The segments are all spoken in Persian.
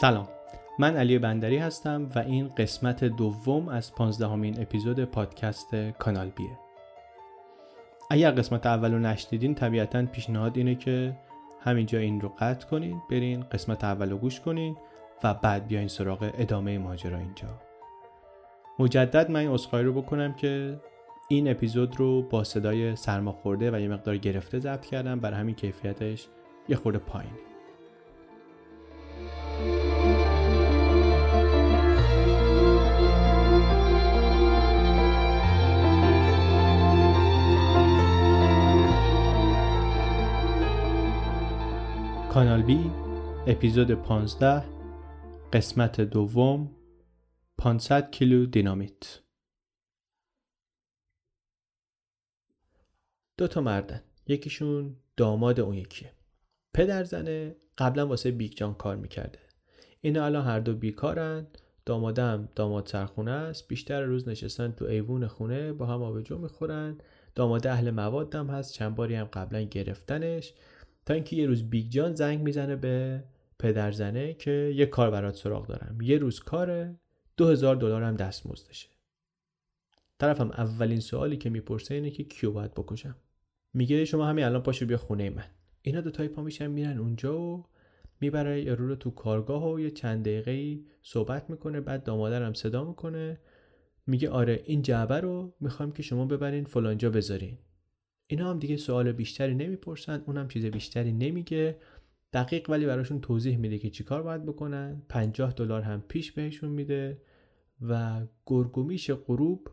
سلام. من علی بندری هستم و این قسمت دوم از پانزدهمین اپیزود پادکست کانال بیه. اگر قسمت اول رو نشنیدین طبیعتا پیشنهاد اینه که همینجا این رو قطع کنین برین قسمت اول رو گوش کنین و بعد بیاین سراغ ادامه ماجرا اینجا. مجدد من این اصخایی رو بکنم که این اپیزود رو با صدای سرماخورده و یه مقدار گرفته ضبط کردم برای همین کیفیتش یه خورده پایین کانال بی اپیزود 15 قسمت دوم 500 کیلو دینامیت. دو تا مردن یکیشون داماد اون یکیه. پدر زنه قبلا واسه بیگ جان کار می‌کرده. اینا الان هر دو بیکارن دامادم داماد سرخونه است بیشتر روز نشستن تو ایوون خونه با هم آبجو می‌خورن. داماد اهل موادم هست چند باری هم قبلا گرفتنش. تا اینکه یه روز بیگ جان زنگ می‌زنه به پدر زنه که یه کار برات سراغ دارم. یه روز کاره دو هزار دلار هم دستمزدشه. طرفم اولین سوالی که می‌پرسه اینه که کیو باید بکشم؟ میگه شما همین الان پاشو بیا خونه من. اینا دو تای پا میشن میرن اونجا و می‌بره یارو رو تو کارگاه و یه چند دقیقه صحبت می‌کنه بعد دامادرم صدا می‌کنه. میگه آره این جعبه رو می‌خوام که شما ببرین فلانجا بذارین. اینا هم دیگه سوال بیشتری نمی‌پرسن اونم چیز بیشتری نمیگه. دقیق ولی براشون توضیح میده که چیکار باید بکنن. 50 دلار هم پیش بهشون میده و گرگومیش غروب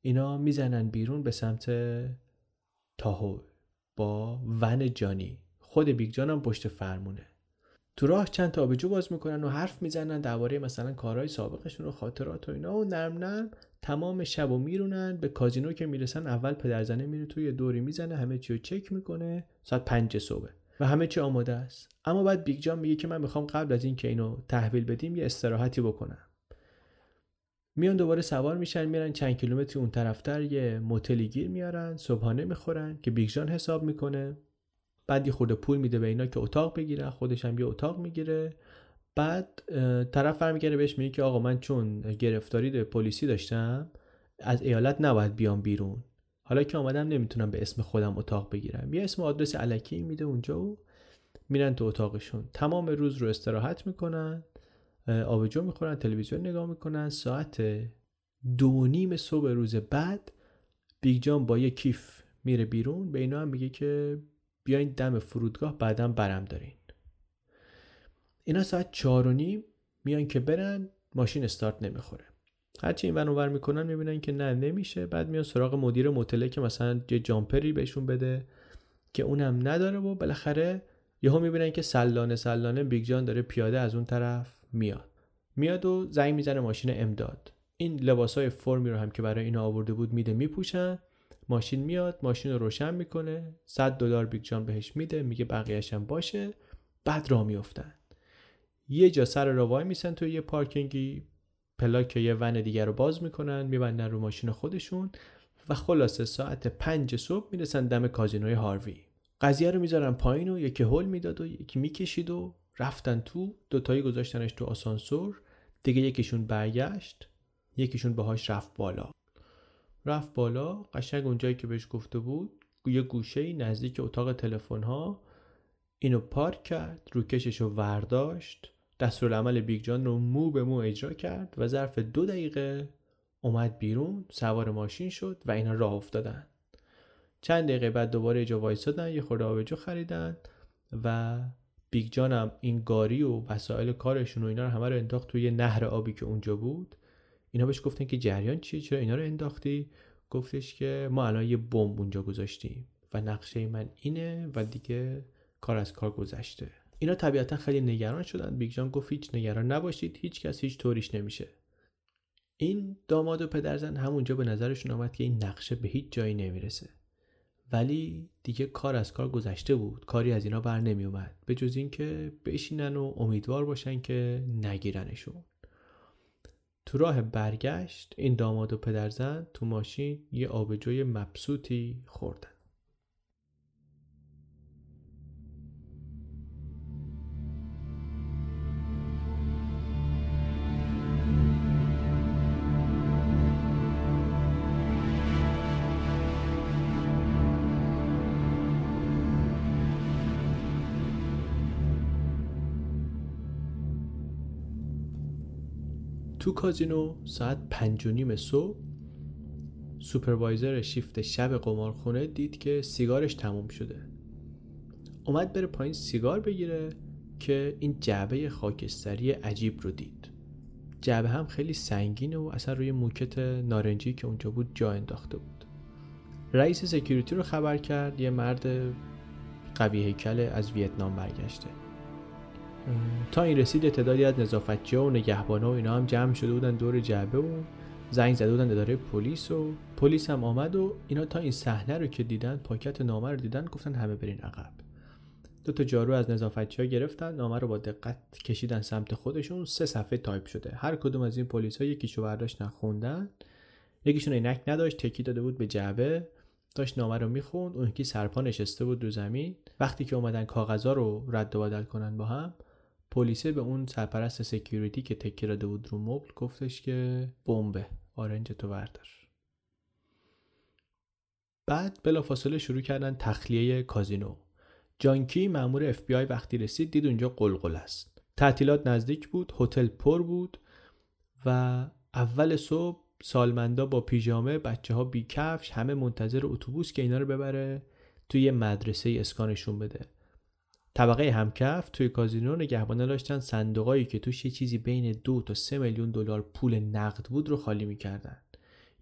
اینا می‌زنن بیرون به سمت تاهو با ون جانی. خود بیگ جان هم پشت فرمونه. تو راه چند تا آبجو باز می‌کنن و حرف می‌زنن درباره مثلا کارهای سابقشون و خاطرات و اینا و نرم نرم تمام شب و میرونن. به کازینو که می‌رسن اول پدرزنه میره تو یه دوری می‌زنه همه چی رو چک می‌کنه. ساعت پنج صبح و همه چی آماده است. اما بعد بیگ جان میگه که من می‌خوام قبل از اینکه اینو تحویل بدیم یه استراحتی بکنم. میان دوباره سوار میشن میرن چند کیلومتری اون طرفتر یه موتلی گیر میارن صبحانه می‌خورن که بیگ جان حساب می‌کنه. بعد یه خورده پول میده به اینا که اتاق بگیرن خودش هم یه اتاق می‌گیره. بعد طرف برمیگرده بهش میگه که آقا من چون گرفتاری پلیسی داشتم از ایالت نباید بیام بیرون. حالا که آمدم نمی‌تونم به اسم خودم اتاق بگیرم. یه اسم آدرس الکی میده اونجا و میرن تو اتاقشون. تمام روز رو استراحت می‌کنن آبجو می‌خورن تلویزیون نگاه می‌کنن. ساعت دو نیم صبح روز بعد بیگ جان با یه کیف میره بیرون. به اینا هم میگه که بیاین دم فرودگاه بعدم برم دارین. اینا ساعت چهار و نیم میان که برن ماشین استارت نمی‌خوره. هرچی این ور می‌کنن می‌بینن که نه نمیشه. بعد میان سراغ مدیر موتله که مثلا یه jumper ی بهشون بده که اونم نداره و بالاخره یهو می‌بینن که سلانه سلانه بیگ جان داره پیاده از اون طرف میاد. میاد و زنگ می‌زنه ماشین امداد. این لباسای فرمی رو هم که برای اینا آورده بود میده میپوشن. ماشین میاد ماشین رو روشن می‌کنه 100 دلار بیگ جان بهش میده میگه بقیهش هم باشه بعد راه میافتن. یه جا سر را وای میسن تو یه پارکینگی پلاک یه ون دیگر رو باز می‌کنن میبندن رو ماشین خودشون و خلاصه ساعت پنج صبح می‌رسن دم کازینوی هاروی. قضیه رو می‌ذارن پایین و یکی هول می‌داد و یکی می‌کشید و رفتن تو دوتایی گذاشتنش تو آسانسور دیگه یکیشون برگشت یکیشون باهاش رفت بالا. رفت بالا قشنگ اونجایی که بهش گفته بود یه گوشه نزدیک اتاق تلفن ها اینو پارک کرد روکشش رو ورداشت. دستورالعمل بیگ جان رو مو به مو اجرا کرد و ظرف دو دقیقه اومد بیرون سوار ماشین شد و اینا راه افتادن. چند دقیقه بعد دوباره جا وایسادن یه خورده آبجو خریدن و بیگ جان هم این گاری و وسایل کارشون و اینا رو همه رو انداخت توی نهر آبی که اونجا بود. اینا بهش گفتن که جریان چیه؟ چرا اینا رو انداختی؟ گفتش که ما الان یه بمب اونجا گذاشتیم و نقشه من اینه و دیگه کار از کار گذشته. اینا طبیعتا خیلی نگران شدن. بیگ جان گفت هیچ نگران نباشید. هیچ کس هیچ طوریش نمیشه. این داماد و پدرزن همونجا به نظرشون آمد که این نقشه به هیچ جایی نمی‌رسه. ولی دیگه کار از کار گذشته بود. کاری از اینا بر نمی اومد به جز اینکه بشینن و امیدوار باشن که نگیرنشون. تو راه برگشت این داماد و پدرزن تو ماشین یه آبجوی مبسوطی خوردن. تو کازینو ساعت پنج و نیم صبح supervisor شیفت شب قمارخونه دید که سیگارش تموم شده. اومد بره پایین سیگار بگیره که این جعبه خاکستری عجیب رو دید. جعبه هم خیلی سنگینه و اصلا روی موکت نارنجی که اونجا بود جا انداخته بود. رئیس security رو خبر کرد یه مرد قوی هیکل از ویتنام برگشته. تا این رسید تعدادی از نظافتچی و نگهبانه و اینا هم جمع شده بودن دور جعبه و زنگ زده بودن اداره پلیس و پلیس هم آمد و اینا تا این صحنه رو که دیدن پاکت نامه رو دیدن گفتن همه برین عقب. دو تا جارو از نظافتچی ها گرفتن نامه رو با دقت کشیدن سمت خودشون سه صفحه تایپ شده. هر کدوم از این پلیس ها یکیشو برداشت نخوندن. یکیشون عینک نداشت تکیه داده بود به جعبه. داشت نامه رو می‌خوند اون یکی سرپا نشسته بود رو زمین. وقتی که اومدن کاغذا رو رد و بدل کنن با هم پلیسه به اون سرپرست security که تکیه داده بود رو مبل گفتش که بمبه آرنجتو بردار. بعد بلافاصله شروع کردن تخلیه کازینو. جانکی مامور اف بی آی وقتی رسید دید اونجا غلغله است. تعطیلات نزدیک بود هتل پر بود و اول صبح سالمندا با پیژامه بچه ها بی کفش همه منتظر اتوبوس که اینا رو ببره توی مدرسه اسکانشون بده. طبقه همکف توی کازینو نگهبانه داشتن صندوقایی که توش یه چیزی بین دو تا سه میلیون دلار پول نقد بود رو خالی می‌کردن.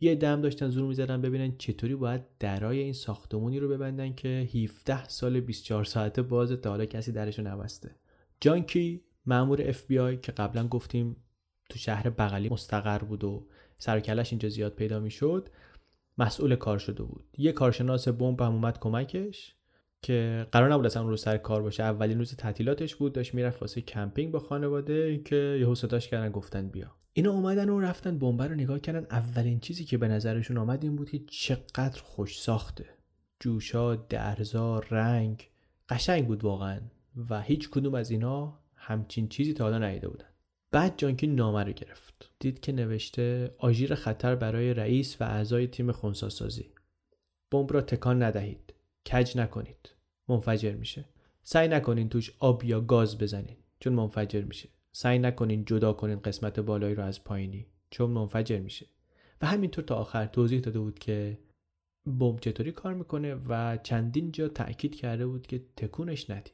یه دم داشتن زور می‌زدن ببینن چطوری باید درای این ساختمونی رو ببندن که 17 سال 24 ساعته بازه تا حالا کسی درشو نبسته. جانکی مامور اف بی آی که قبلا گفتیم تو شهر بغلی مستقر بود و سرکلش اینجا زیاد پیدا می‌شد مسئول کار شده بود. یه کارشناس بمب هم اومد کمکش. که قرار نبود اصلا رو سر کار باشه. اولین روز تعطیلاتش بود داشت می‌رفت واسه کمپینگ با خانواده که یهو صداش کردن گفتن بیا. اینا اومدن و رفتن بمب رو نگاه کردن. اولین چیزی که به نظرشون آمد این بود که چقدر خوش ساخته. جوشا درزا رنگ قشنگ بود واقعا. و هیچ کدوم از اینا همچین چیزی تا حالا ندیده بودن. بعد جانکی نامه رو گرفت. دید که نوشته آژیر خطر برای رئیس و اعضای تیم خونساسازی بمب را تکان ندهید. کج نکنید. منفجر میشه. سعی نکنین توش آب یا گاز بزنین چون منفجر میشه. سعی نکنین جدا کنین قسمت بالایی رو از پایینی چون منفجر میشه. و همینطور تا آخر توضیح داده بود که بمب چطوری کار می‌کنه و چندین جا تاکید کرده بود که تکونش ندید.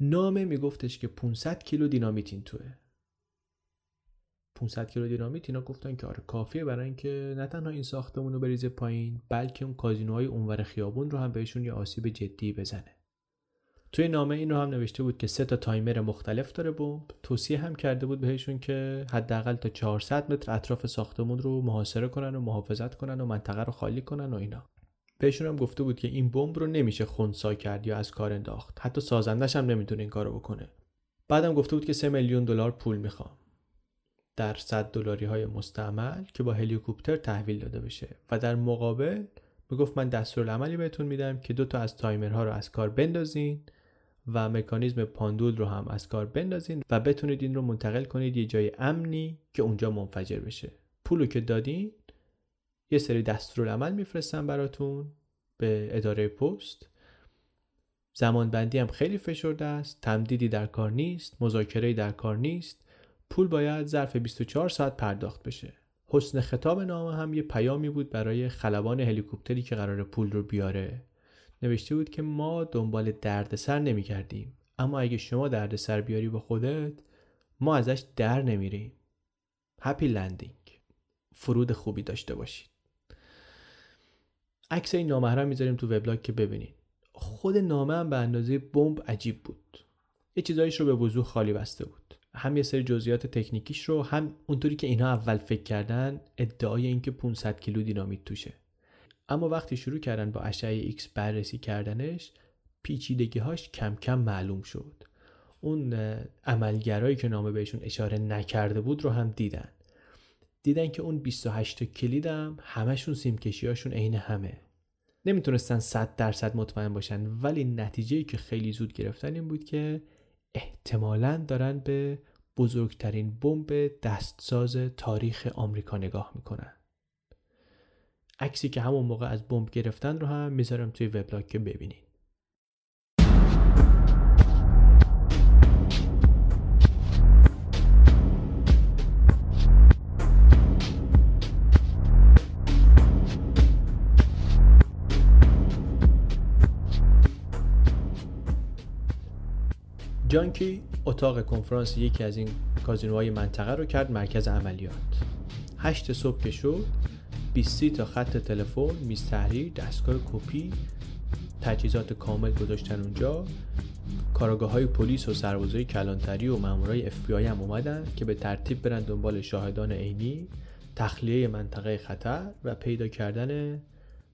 نامه میگفتش که 500 کیلو دینامیت این توه. 500 کیلو دینامیت اینا گفتن که آره کافیه برای اینکه نه تنها این ساختمون رو بریزه پایین بلکه اون کازینوهای اونور خیابون رو هم بهشون یه آسیب جدی بزنه. توی نامه این رو هم نوشته بود که سه تا تایمر مختلف داره بمب. توصیه هم کرده بود بهشون که حداقل تا 400 متر اطراف ساختمون رو محاصره کنن و محافظت کنن و منطقه رو خالی کنن و اینا. بهشون هم گفته بود که این بمب رو نمیشه خونسا کرد یا از کار انداخت. حتی سازندش هم نمی‌تونه این کارو بکنه. بعدم گفته بود که 3 میلیون دلار پول می‌خوام. در 100 دلاری های مستعمل که با هلیکوپتر تحویل داده بشه. و در مقابل می‌گفت من دستورالعملی بهتون میدم که دو تا از تایمرها رو از کار بندازین و مکانیزم پاندول رو هم از کار بندازین و بتونید این رو منتقل کنید یه جای امنی که اونجا منفجر بشه. پولو که دادین یه سری دستورالعمل میفرستم براتون به اداره پست. زمان بندی هم خیلی فشرده است تمدیدی در کار نیست مذاکره در کار نیست. پول باید ظرف 24 ساعت پرداخت بشه. حسن خطاب نامه هم یه پیامی بود برای خلبان هلیکوپتری که قرار پول رو بیاره. نوشته بود که ما دنبال دردسر نمی کردیم اما اگه شما دردسر بیاری با خودت ما ازش در نمیریم. هپی لندینگ فرود خوبی داشته باشید. عکس این نامه رو می‌ذاریم تو وبلاگ که ببینید. خود نامه هم به اندازه بمب عجیب بود. یه چیزایش رو به وضوح خالی بسته بود. هم یه سری جزئیات تکنیکیش رو هم اونطوری که اینا اول فکر کردن ادعای اینکه 500 کیلو دینامیت توشه. اما وقتی شروع کردن با اشعه ایکس بررسی کردنش پیچیدگی هاش کم کم معلوم شد. اون عملگرهایی که نامه بهشون اشاره نکرده بود رو هم دیدن. دیدن که اون 28 کلیدم همشون سیمکشی هاشون عین همه. نمی‌تونستن 100 درصد مطمئن باشن ولی نتیجه که خیلی زود گرفتن این بود که احتمالا دارن به بزرگترین بمب دستساز تاریخ آمریکا نگاه می‌کنن. عکسی که همون موقع از بمب گرفتن رو هم می‌ذارم توی وبلاگ که ببینید جانکی اتاق کنفرانس یکی از این کازینوهای منطقه رو کرد مرکز عملیات. هشت صبح که شد 20 تا خط تلفن میز تحریر دستگاه کپی تجهیزات کامل گذاشتن اونجا. کاراگاه های پلیس و سربازای کلانتری و مامورای اف بی هم اومدن که به ترتیب برن دنبال شاهدان عینی تخلیه منطقه خطر و پیدا کردن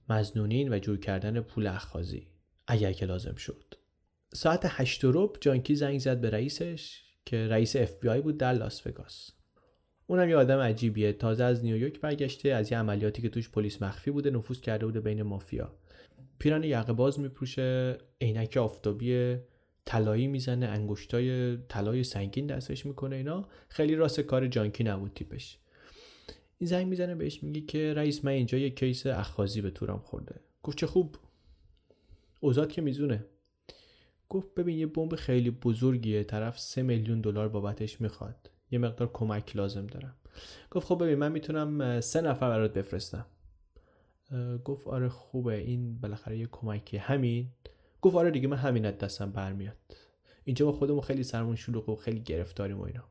مزنونین و جور کردن پول اخخازی. اگر که لازم شد. ساعت هشت و جانکی زنگ زد به رئیسش که رئیس اف بی آی بود در لاس وگاس. اونم یه آدم عجیبیه. تازه از نیویورک برگشته از یه عملیاتی که توش پلیس مخفی بوده نفوذ کرده بوده بین مافیا. پیرهن یقه باز میپوشه عینک آفتابی طلایی می‌زنه انگشترای طلای سنگین دستش می‌کنه اینا. خیلی راست کار جانکی نبود تیپش. این زنگ می‌زنه بهش میگه که رئیس من اینجا یه case اخاذی به تورم خورده. گفت چه خوب. اوزاد که میزونه گفت ببین یه بمب خیلی بزرگیه طرف سه میلیون دلار بابتش می‌خواد. یه مقدار کمک لازم دارم. گفت خب ببین من می‌تونم سه نفر برات بفرستم. گفت آره خوبه این بالاخره یه کمکی همین؟ گفت آره دیگه من همین از دستم برمیاد. اینجا با خودمون خیلی سرمون شلوغ و خیلی گرفتاریم و اینا.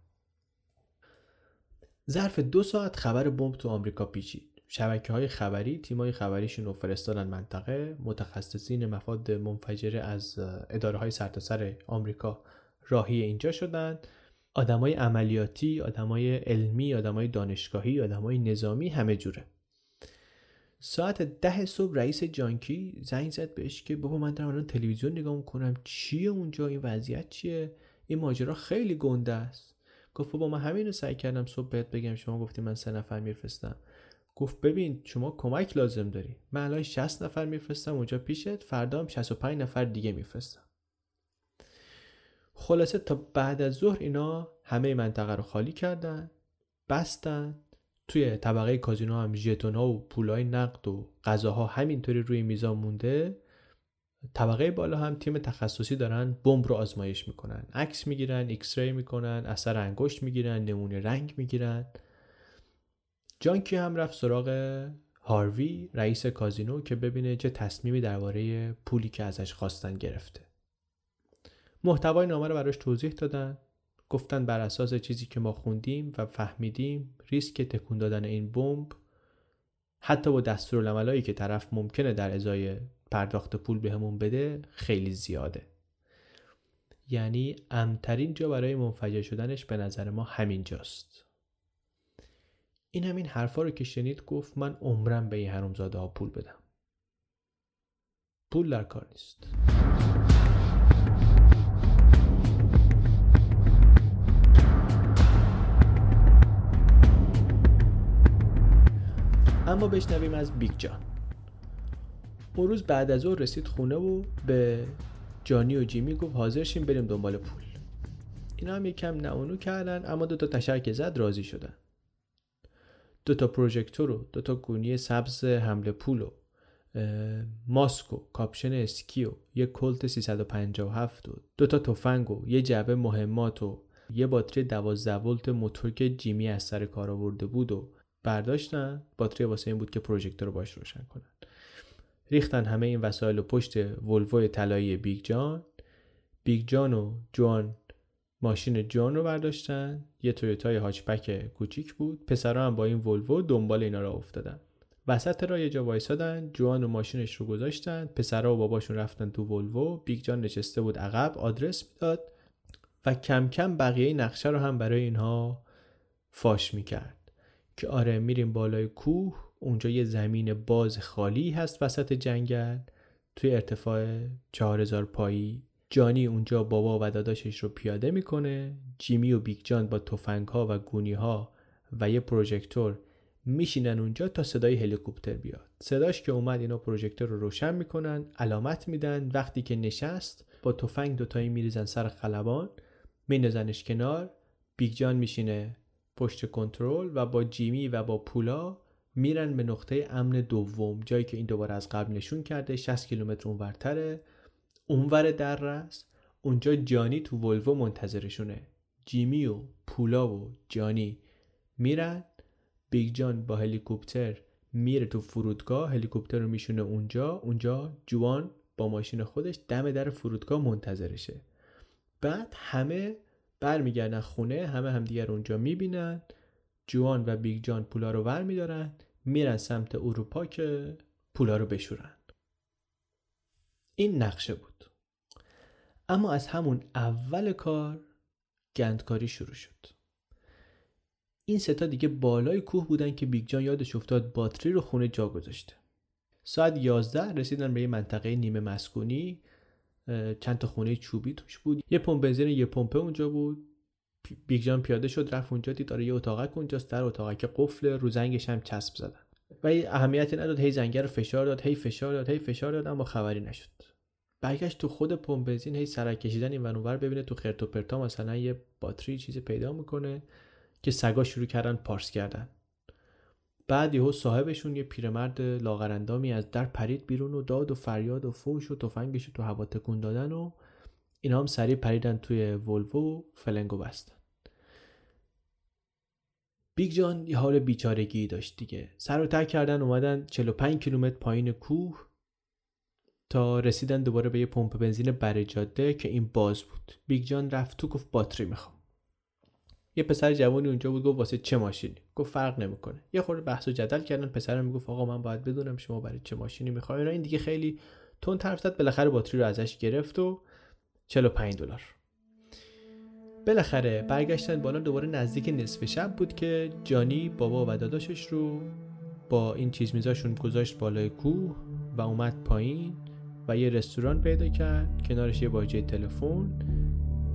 ظرف دو ساعت خبر بمب تو آمریکا پیچید. شبکه های خبری تیم های خبریشون رو فرستادن منطقه. متخصصین مفاد منفجره از اداره های سرتاسر آمریکا راهی اینجا شدن. آدمای عملیاتی آدمای علمی آدمای دانشگاهی آدمای نظامی همه جوره. ساعت ده صبح رئیس جانکی زنگ زد بهش که بابا من دارم الان تلویزیون نگاه می‌کنم چیه اونجا؟ این وضعیت چیه؟ این ماجرا خیلی گنده است. گفت بابا من همین رو سعی کردم صبح بهت بگم شما گفتی من سه نفر میفرستم. گفت ببین شما کمک لازم داری. من الان 60 نفر میفرستم اونجا پیشت فردا هم 65 نفر دیگه میفرستم. خلاصه تا بعد از ظهر اینا همه منطقه رو خالی کردن بستن. توی طبقه کازینو هم ژتونا و پولای نقد و غذاها همینطوری روی میزا مونده. طبقه بالا هم تیم تخصصی دارن بمب رو آزمایش می‌کنن. عکس می‌گیرن X-ray می‌کنن اثر انگشت می‌گیرن نمونه رنگ می‌گیرن. جانکی هم رفت سراغ هاروی رئیس کازینو که ببینه چه تصمیمی درباره پولی که ازش خواستن گرفته. محتوای نامه رو براش توضیح دادن. گفتن بر اساس چیزی که ما خوندیم و فهمیدیم ریسک تکون دادن این بمب حتی با دستورالعملایی که طرف ممکنه در ازای پرداخت پول بهمون بده خیلی زیاده. یعنی امترین جا برای منفجر شدنش به نظر ما همین جاست این همین حرفا رو که شنید گفت من عمرم به این حرومزاده ها پول بدم. پول در کار نیست. اما بشنویم از بیگ جان. اون روز بعد از اون رسید خونه و به جانی و جیمی گفت حاضر شیم بریم دنبال پول. اینا هم یکم من و من کردن اما دو تا تشر زد راضی شدن. دو تا پروژکتور و دو تا گونی سبز حمل پول و ماسک و کاپشن اسکی و یه کلت 357 و دو تا تفنگ و یه جعبه مهمات و یه باتری 12 ولت موتور که جیمی از سر کار آورده بود و برداشتن. باتری واسه این بود که پروژکتور رو باش روشن کنن. ریختن همه این وسایل و پشت ولوو طلایی بیگ جان. بیگ جان و جوان ماشین جان رو برداشتن. یه تویوتای هاچبک کوچیک بود. پسرا هم با این ولوو دنبال اینا را افتادن. وسط راه یه جا وایسادن. جوان و ماشینش رو گذاشتن. پسرا و باباشون رفتن تو ولوو بیگ جان نشسته بود عقب. آدرس می‌داد. و کم کم بقیه نقشه رو هم برای اینها فاش می‌کرد. که آره میریم بالای کوه. اونجا یه زمین باز خالی هست وسط جنگل. توی ارتفاع 4000 پایی جانی اونجا بابا و داداشش رو پیاده می‌کنه. جیمی و بیگ جان با تفنگ ها و گونی ها و یه پروژکتور میشینن اونجا تا صدای هلیکوپتر بیاد. صداش که اومد اینا پروژکتور رو روشن می‌کنن علامت میدن. وقتی که نشست با تفنگ دوتایی میریزن سر خلبان میندازنش کنار. بیگ جان میشینه پشت کنترل و با جیمی و با پولا میرن به نقطه امن دوم جایی که این دوباره از قبل نشون کرده 60 کیلومتر اونورتره. اونورتر است اونجا جانی تو ولوو منتظرشونه. جیمی و پولا و جانی. میرن بیگ جان با هلیکوپتر میره تو فرودگاه هلیکوپتر رو میشونه اونجا اونجا جوان با ماشین خودش دم در فرودگاه منتظرشه. بعد همه برمیگردن خونه همه همدیگر اونجا می‌بینن. جوان و بیگ جان پولا رو ور میدارن میرن سمت اروپا که پولا رو بشورن. این نقشه بود. اما از همون اول کار گندکاری شروع شد. این سه تا دیگه بالای کوه بودن که بیگ جان یادش افتاد باتری رو خونه جا گذاشته. ساعت 11 رسیدن به یه منطقه نیمه مسکونی چند تا خونه چوبی توش بود. یه پمپ بنزین یه پمپه اونجا بود. بیگ جان پیاده شد رفت اونجا دید آره یه اتاقک اونجاست. در اتاقک قفله رو زنگش هم چسب زدن. و اهمیتی نداد. هی زنگ رو فشار داد هی فشار داد هی فشار داد اما خبری نشد. برگشت تو خود پمپ بنزین هی سرک کشیدن این ور ببینه تو خرت و پرتا مثلا یه باتری چیزی پیدا می‌کنه که سگا شروع کردن پارس کردن. بعد یهو صاحبشون یه پیرمرد لاغراندامی از در پرید بیرون و داد و فریاد و فوش و تفنگش تو هوا تکون دادن و اینا هم سریع پریدن توی ولوو فلنگو بستن. بیگ جان یه حال بیچارگی داشت دیگه. سر و ته کردن اومدن 45 کیلومتر پایین کوه تا رسیدن دوباره به یه پمپ بنزین بر جاده که این باز بود. بیگ جان رفت تو گفت باتری می‌خوام. یه پسر جوانی اونجا بود گفت واسه چه ماشینی؟ گفت فرق نمی‌کنه. یه خورده بحث و جدل کردن پسرم می‌گفت آقا من باید بدونم شما برای چه ماشینی می‌خواین این دیگه خیلی تون طرف زد بالاخره باتری رو ازش گرفت و 45 دلار. بالاخره برگشتن بالا دوباره نزدیک نصف شب بود که جانی بابا و داداشش رو با این چیز میزاشون گذاشت بالای کوه و اومد پایین و یه رستوران پیدا کرد. کنارش یه باجه تلفن.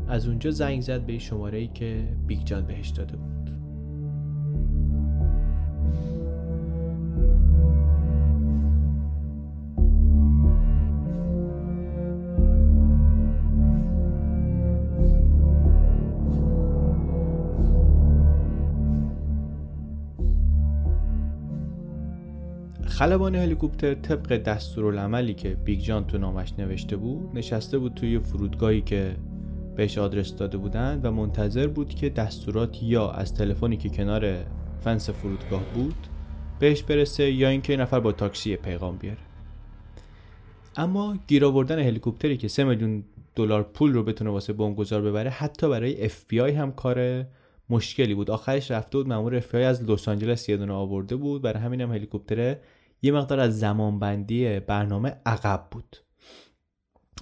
از اونجا زنگ زد به شماره ای که بیگ جان بهش داده بود. خلبان هلیکوپتر طبق دستورالعملی که بیگ جان تو نامش نوشته بود نشسته بود توی فرودگاهی که بهش آدرس داده بودند و منتظر بود که دستورات یا از تلفنی که کنار فنس فرودگاه بود بهش برسه یا اینکه نفر با تاکسی پیغام بیاره. اما گیر آوردن هلیکوپتری که 3 میلیون دلار پول رو بتونه واسه بمبگذار ببره حتی برای اف هم کار مشکلی بود. آخرش رفته بود مامور اف از لس آنجلس یه دونه آورده بود. برای همین هم هلیکوپتر یه مقدار از زمانبندی برنامه عقب بود.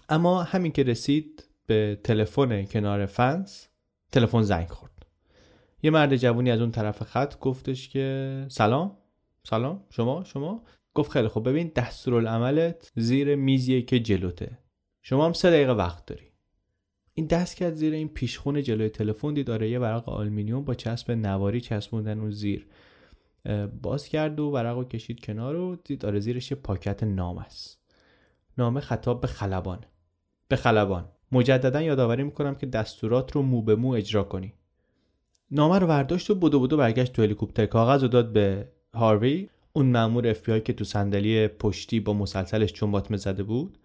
اما همین که رسید به تلفن کنار فنس تلفن زنگ خورد. یه مرد جوونی از اون طرف خط گفتش که سلام سلام شما شما؟ گفت خیلی خب ببین دستورالعملت زیر میزیه که جلوته. شما هم سه دقیقه وقت داری. این دست کرد زیر این پیشخون جلوی تلفن دید داره یه ورق آلمینیوم با چسب نواری چسبوندن اون زیر. باز کرد و ورق رو کشید کنار و دید داره زیرش یه پاکت نام است. نامه خطاب به خلبان. به خلبان. مجددا یادآوری می‌کنم که دستورات رو مو به مو اجرا کنی. نامه رو برداشت و بدو بدو برگشت تو هلیکوپتر. کاغذ رو داد به هاروی. اون مامور اف که تو صندلی پشتی با مسلسلش چمباتمه زده بود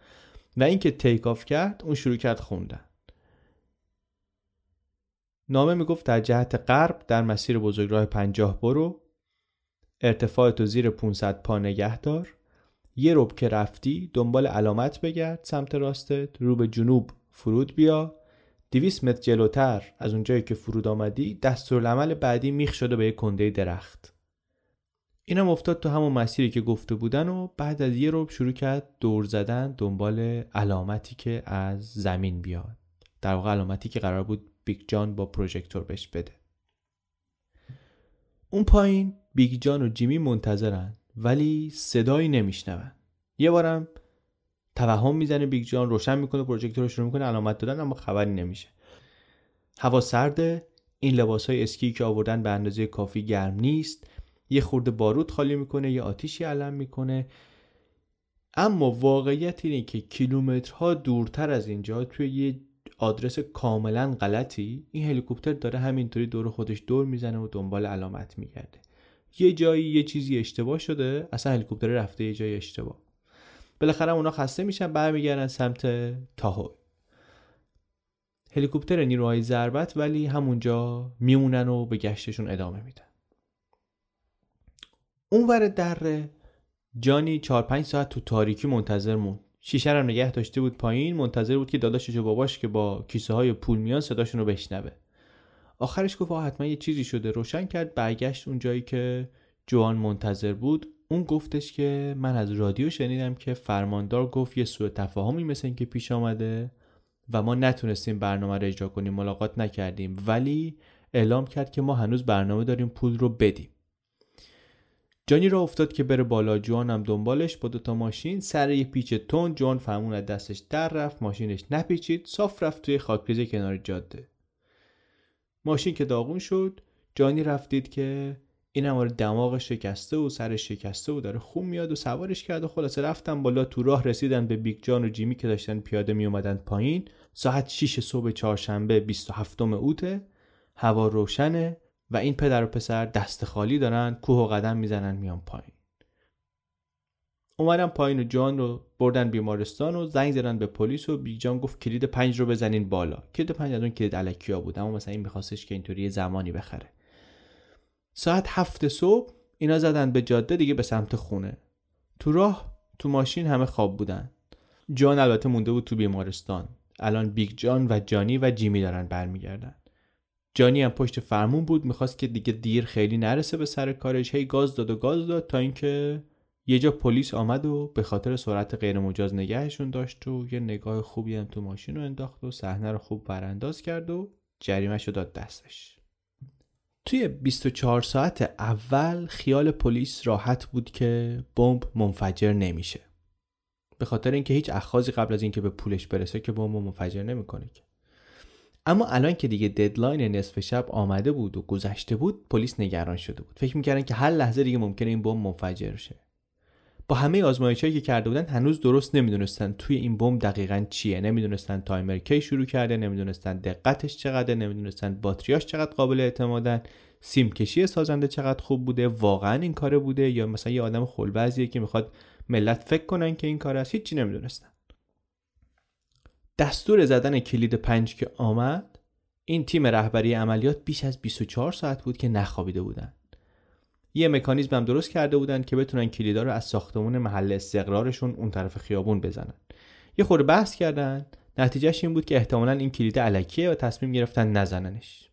و اینکه take off کرد اون شروع کرد خوندن. نامه می‌گفت در جهت غرب در مسیر بزرگراه پنجاه برو ارتفاع تو زیر 500 پا نگه دار. یه رب که رفتی دنبال علامت بگرد سمت راستت رو به جنوب فرود بیا. دیویس متر جلوتر از اونجایی که فرود آمدی دستورالعمل بعدی میخ شده به یک کنده درخت. اینم افتاد تو همون مسیری که گفته بودن و بعد از یه روب شروع کرد دور زدن دنبال علامتی که از زمین بیاد. در واقع علامتی که قرار بود بیگ جان با پروژکتور بهش بده. اون پایین بیگ جان و جیمی منتظرن ولی صدایی نمیشنون. یه بارم توهم می‌زنه بیگ جان روشن می‌کنه پروژکتور رو شروع می‌کنه علامت دادن اما خبری نمیشه. هوا سرده این لباس های اسکی که آوردن به اندازه کافی گرم نیست. یه خورده باروت خالی می‌کنه یه آتیشی علم می‌کنه. اما واقعیت اینه که کیلومترها دورتر از اینجا توی یه آدرس کاملا غلطی این هلیکوپتر داره همینطوری دور خودش دور می‌زنه و دنبال علامت میگرده. یه جایی یه چیزی اشتباه شده اصلا هلیکوپتر رفته یه جای اشتباه. بالاخره اونا خسته میشن برمیگردن سمت تاهو. هلیکوپتر نیروهای ضربت ولی همونجا میمونن و به گشتشون ادامه میدن. اونور دره جانی 4 5 ساعت تو تاریکی منتظر موند. شیشه رو نگه داشته بود پایین منتظر بود که داداشش و باباش که با کیسه های پول میان صداشون رو بشنوه. آخرش گفت حتما یه چیزی شده. روشن کرد برگشت اون جایی که جوان منتظر بود. اون گفتش که من از رادیو شنیدم که فرماندار گفت یه سوء تفاهمی مثل این که پیش آمده و ما نتونستیم برنامه رو اجرا کنیم ملاقات نکردیم. ولی اعلام کرد که ما هنوز برنامه داریم پول رو بدیم. جانی را افتاد که بره بالا. جوان هم دنبالش با دوتا ماشین. سر یه پیچ تون جوان فهمون از دستش در رفت ماشینش نپیچید. صاف رفت توی خاکریزه کنار جاده. ماشین که داغون شد جانی رفتید که این هم دماغ شکسته و سرش شکسته و داره خون میاد و سوارش کرد و خلاصه رفتن بالا تو راه رسیدن به بیگ جان و جیمی که داشتن پیاده می اومدن پایین. ساعت 6 صبح چهارشنبه 27 اوته هوا روشنه و این پدر و پسر دست خالی دارن کوه و قدم می‌زنن میان پایین. اومدن پایین و جان رو بردن بیمارستان و زنگ زدن به پلیس و بیگ جان گفت کلید پنج رو بزنین بالا. کلید پنج از اون کلید الکیا بود اما مثلا این میخواستش که اینطوری زمانی بخره. ساعت هفت صبح اینا زدن به جاده دیگه به سمت خونه. تو راه تو ماشین همه خواب بودن. جان البته مونده بود تو بیمارستان. الان بیگ جان و جانی و جیمی دارن برمیگردن. جانی هم پشت فرمون بود می‌خواست که دیگه دیر خیلی نرسه به سر کارش. هی گاز داد و گاز داد تا اینکه یه جا پلیس آمد و به خاطر سرعت غیر مجاز نگهشون داشت و یه نگاه خوبی هم تو ماشین رو انداخت و صحنه رو خوب برانداز کرد و جریمهش رو داد دستش. توی 24 ساعت اول خیال پلیس راحت بود که بمب منفجر نمیشه. به خاطر اینکه هیچ اخاذی قبل از اینکه به پولش برسه که بمب منفجر نمی‌کنه که. اما الان که دیگه deadline نصف شب آمده بود و گذشته بود پلیس نگران شده بود. فکر می‌کردن که هر لحظه دیگه ممکنه این بمب منفجر شه. با همه آزمایشهایی که کرده بودن هنوز درست نمی‌دونستن توی این بمب دقیقا چیه. نمی‌دونستن تایمر کی شروع کرده نمی‌دونستن دقتش چقدر نمی‌دونستن باتریاش چقدر قابل اعتمادن سیم کشی سازنده چقدر خوب بوده واقعا این کاره بوده یا مثلا یه آدم خل وضعیه که می‌خواد ملت فکر کنن که این کار است. هیچی نمی‌دونستن. دستور زدن کلید پنج که آمد این تیم رهبری عملیات بیش از 24 ساعت بود که نخوابیده بودن. یه مکانیزم هم درست کرده بودن که بتونن کلیدا رو از ساختمون محل استقرارشون اون طرف خیابون بزنن. یه خورده بحث کردن. نتیجهش این بود که احتمالا این کلید علکیه و تصمیم گرفتن نزننش.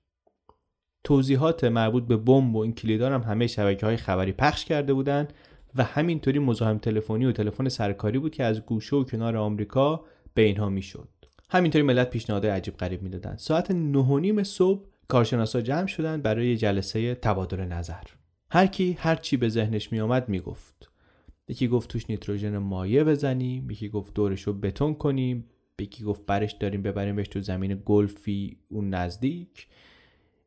توضیحات مربوط به بمب و این کلیدا هم همه شبکه های خبری پخش کرده بودن و همینطوری مزاحم تلفنی و تلفن سرکاری بود که از گوشه و کنار آمریکا به اینها می‌شد. همینطوری ملت پیشنهادهای عجیب غریب می‌دادن. ساعت نه صبح کارشناسا جمع شدن برای جلسه تبادل نظر. هر کی هر چی به ذهنش می آمد می گفت یکی گفت توش نیتروژن مایع بزنیم یکی گفت دورش رو بتون کنیم یکی گفت برش داریم ببریمش تو زمین گلفی اون نزدیک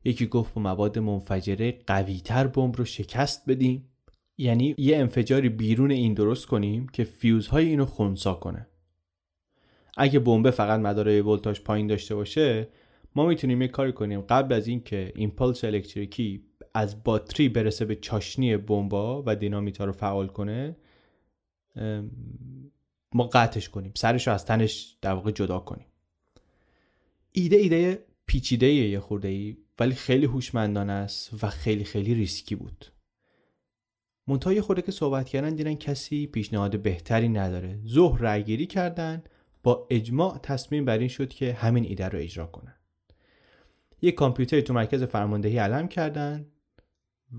یکی گفت با مواد منفجره قویتر بمب رو شکست بدیم. یعنی یه انفجاری بیرون این درست کنیم که فیوزهای اینو خونسا کنه. اگه بمب فقط مدارای ولتاژ پایین داشته باشه ما می‌تونیم یه کاری کنیم. قبل از اینکه impulse الکتریکی از باتری برسه به چاشنی بمبا و دینامیتا رو فعال کنه ما قطعش کنیم. سرش رو از تنش در واقع جدا کنیم. ایده ایده پیچیده یه خورده ای ولی خیلی هوشمندانه است و خیلی خیلی ریسکی بود. منتها یه خورده که صحبت کردن دیدن کسی پیشنهاد بهتری نداره. ظهر رأیگیری کردن با اجماع تصمیم بر این شد که همین ایده رو اجرا کنن. یک کامپیوتر تو مرکز فرماندهی علم کردن.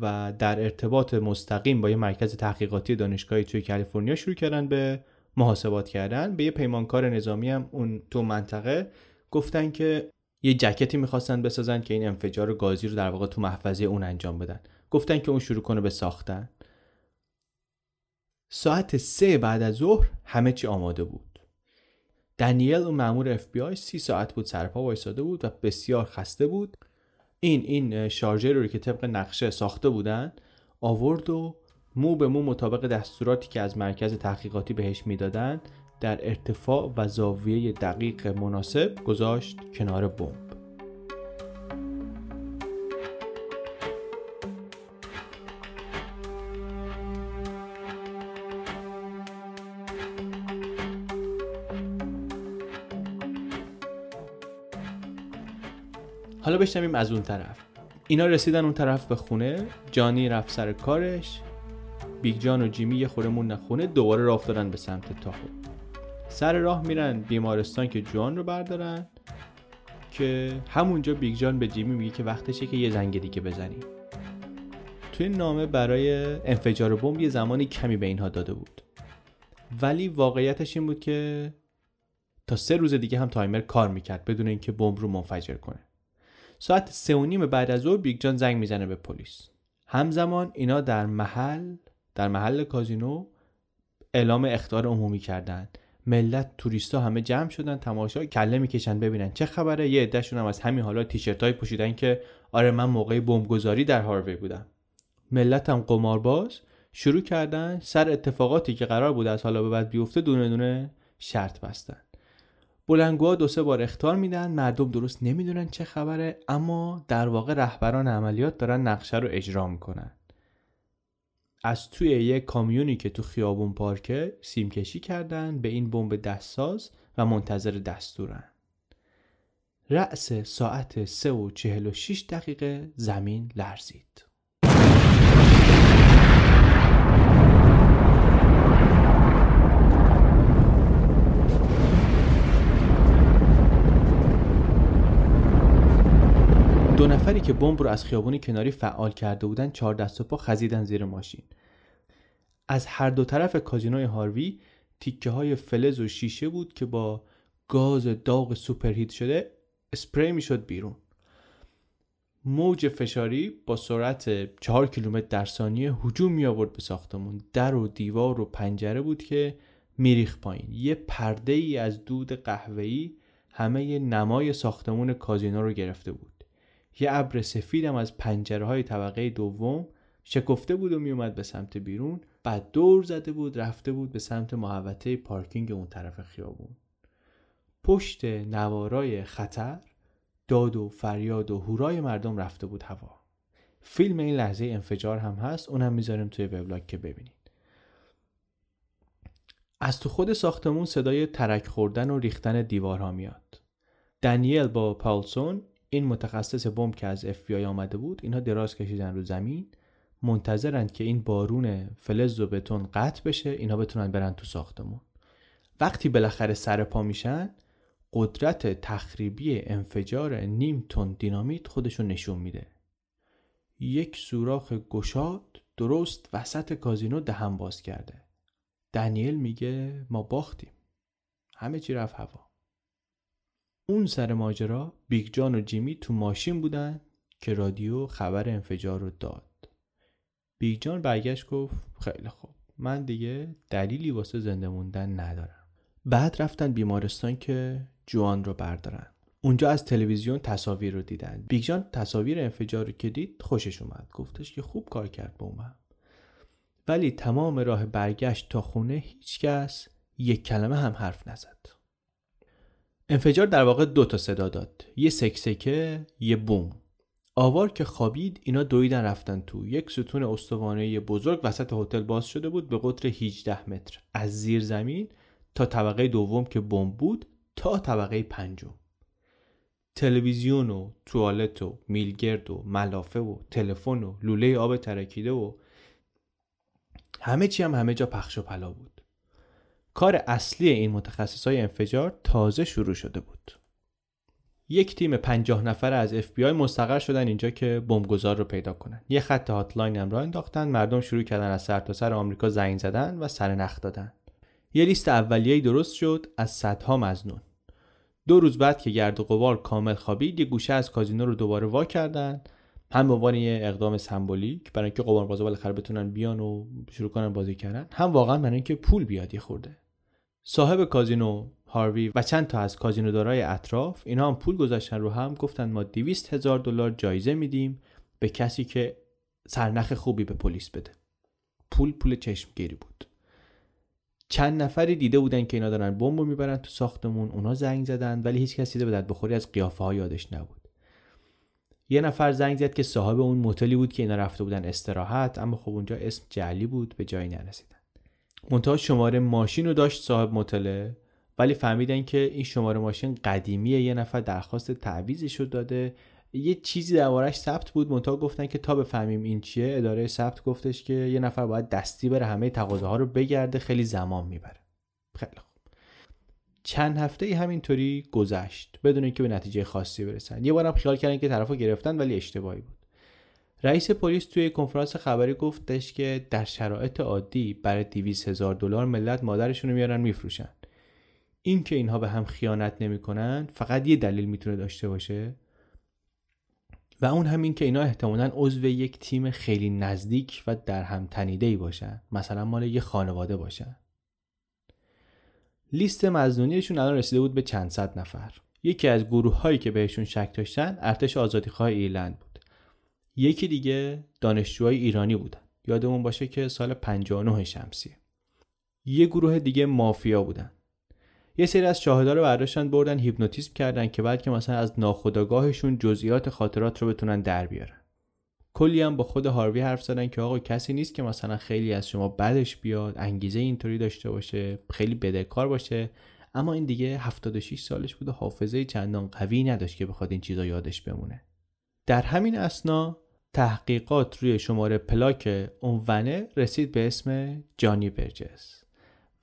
و در ارتباط مستقیم با یه مرکز تحقیقاتی دانشگاهی توی کالیفرنیا شروع کردن به محاسبات کردن. به یه پیمانکار نظامی هم اون تو منطقه گفتن که یه جکتی می‌خواستن بسازن که این انفجار گازی رو در واقع تو محفظه اون انجام بدن. گفتن که اون شروع کنه به ساختن. ساعت سه بعد از ظهر همه چی آماده بود. دنیل و مامور اف بی آی سی ساعت بود سرپا وایساده بود و بسیار خسته بود. این این شارژر رو که طبق نقشه ساخته بودن آورد و مو به مو مطابق دستوراتی که از مرکز تحقیقاتی بهش می‌دادن در ارتفاع و زاویه دقیق مناسب گذاشت کنار بمب. حالا بشنویم از اون طرف. اینا رسیدن اون طرف به خونه. جانی رفت سر کارش. بیگ جان و جیمی یه خورده موندن خونه. دوباره راه افتادن به سمت تاهو. سر راه میرن بیمارستان که جوآن رو بردارن که همونجا بیگ جان به جیمی میگه که وقتشه که یه زنگ دیگه بزنی توی نامه برای انفجار بمب یه زمانی کمی به اینها داده بود. ولی واقعیتش این بود که تا سه روز دیگه هم تایمر کار می‌کرد بدون اینکه بمب رو منفجر کنه. ساعت سه و نیم بعد از ظهر بیگ جان زنگ می‌زنه به پلیس. همزمان اینا در محل در محل کازینو اعلام اخطار عمومی کردند ملت توریستا همه جمع شدن تماشا کله می‌کشن ببینن چه خبره. یه عدهشون هم از همین حالا تیشرت هایی پوشیدن که آره من موقع بمبگذاری در هاروی بودم. ملت هم قمارباز شروع کردن سر اتفاقاتی که قرار بود از حالا به بعد بیفته دونه دونه شرط بستن. بلنگوها دو سه بار اختار میدن مردم درست نمی‌دونن چه خبره اما در واقع رهبران عملیات دارن نقشه رو اجرا می‌کنن. از توی یک کامیونی که تو خیابون پارکه سیمکشی کردن به این بمب دستساز و منتظر دستورن. رأس ساعت 3 و 46 دقیقه زمین لرزید. دو نفری که بمب رو از خیابون کناری فعال کرده بودن چهار دست و پا خزیدن زیر ماشین. از هر دو طرف کازینوی هاروی تیکه های فلز و شیشه بود که با گاز داغ سوپرهیت شده اسپری می‌شد بیرون. موج فشاری با سرعت 4 کیلومتر در ثانیه هجوم می آورد به ساختمون. در و دیوار و پنجره بود که میریخ پایین. یه پرده ای از دود قهوه‌ای همه نمای ساختمون کازینو رو گرفته بود. یه ابر سفیدم از پنجره های طبقه دوم شکفته بود و میومد به سمت بیرون. بعد دور زده بود رفته بود به سمت محوطه پارکینگ اون طرف خیابون. پشت نوارای خطر داد و فریاد و هورای مردم رفته بود هوا. فیلم این لحظه انفجار هم هست اونم می‌ذاریم توی وبلاگ که ببینید. از تو خود ساختمون صدای ترک خوردن و ریختن دیوارها میاد. دنیل با پالسون این متخصص بمب که از اف آمده بود اینها دراز کشیدن رو زمین منتظرند که این بارون فلز و بتون قطع بشه اینها بتونن برن تو ساختمون. وقتی بالاخره سر پا میشن قدرت تخریبی انفجار نیم تن دینامیت خودشو نشون میده. یک سوراخ گشاد درست وسط کازینو دهن باز کرده. دنیل میگه ما باختیم. همه چی رفت هوا. اون سر ماجرا بیگ جان و جیمی تو ماشین بودن که رادیو خبر انفجار رو داد. بیگ جان برگشت گفت خیلی خوب من دیگه دلیلی واسه زنده موندن ندارم. بعد رفتن بیمارستان که جوآن رو بردارن. اونجا از تلویزیون تصاویر رو دیدن. بیگ جان تصاویر انفجار رو که دید خوشش اومد. گفتش که خوب کار کرد با اومد. ولی تمام راه برگشت تا خونه هیچکس یک کلمه هم حرف نزد. انفجار در واقع دو تا صدا داد. یه سکسکه یه بوم. آوار که خوابید اینا دویدن رفتن تو. یک ستون استوانه بزرگ وسط هتل باز شده بود به قطر 18 متر. از زیر زمین تا طبقه دوم که بمب بود تا طبقه پنجم. تلویزیون و توالت و میلگرد و ملافه و تلفن و لوله آب ترکیده و همه چی هم همه جا پخش و پلا بود. کار اصلی این متخصص های انفجار تازه شروع شده بود. یک تیم پنجاه نفر از FBI مستقر شدن اینجا که بمبگذار رو پیدا کنن. یه خط هاتلاین هم راه انداختن مردم شروع کردن از سرتاسر سر آمریکا زنگ زدن و سرنخ دادن. یه لیست اولیه‌ای درست شد از صدها مزنون. دو روز بعد که گرد و غبار کامل خوابید یه گوشه از کازینو رو دوباره وا کردن. هم به عنوان یه اقدام سمبولیک برای اینکه قماربازا بالاخره بتونن بیان و شروع کنن بازی کردن هم واقعا برای اینکه پول بیاد یه خورده. صاحب کازینو هاروی و چند تا از کازینودارای اطراف اینا هم پول گذاشتن رو هم گفتن ما 200 هزار دلار جایزه میدیم به کسی که سرنخ خوبی به پلیس بده. پول پول چشمگیری بود. چند نفری دیده بودن که اینا دارن بمب می‌برن تو ساختمون اونا زنگ زدن ولی هیچ کسی دیده به بخوری از قیافه ها یادش نبود. یه نفر زنگ زد که صاحب اون موتلی بود که اینا رفته بودن استراحت اما خب اونجا اسم جعلی بود به جایی نرسیدن منتها شماره ماشین رو داشت صاحب متله ولی فهمیدن که این شماره ماشین قدیمیه یه نفر درخواست تعویزش رو داده. یه چیزی دربارش ثبت بود منتها گفتن که تا بفهمیم این چیه اداره ثبت گفتش که یه نفر باید دستی بره همه تقاضاها رو بگرده خیلی زمان می‌بره. خیلی خوب. چند هفته ای همینطوری گذشت بدون اینکه به نتیجه خاصی برسن. یه بارم خیال کردن که طرفو گرفتن ولی اشتباهی بود. رئیس پلیس توی کنفرانس خبری گفتش که در شرایط عادی برای 200 هزار دلار ملت مادرشون رو میارن میفروشن. این که اینها به هم خیانت نمی‌کنن فقط یه دلیل می‌تونه داشته باشه. و اون همین که اینا احتمالا عضو یک تیم خیلی نزدیک و در هم تنیده ای باشن. مثلا مال یه خانواده باشن. لیست مزنونیشون الان رسیده بود به چند صد نفر. یکی از گروه هایی که بهشون شک داشتن ارتش آزادیخواه ایرلند بود. یکی دیگه دانشجوهای ایرانی بودن. یادمون باشه که سال 59 شمسیه یه گروه دیگه مافیا بودن. یه سری از شاهدا رو برداشتن بردن هیپنوتیزم کردن که بعد که مثلا از ناخودآگاهشون جزئیات خاطرات رو بتونن در بیارن. کلی هم با خود هاروی حرف زدن که آقا کسی نیست که مثلا خیلی از شما بدش بیاد انگیزه اینطوری داشته باشه خیلی بدهکار باشه. اما این دیگه 76 سالش بود و حافظه چندان قوی نداشت که بخواد این چیزا یادش بمونه. در همین اسنا تحقیقات روی شماره پلاک ونه رسید به اسم جانی برجس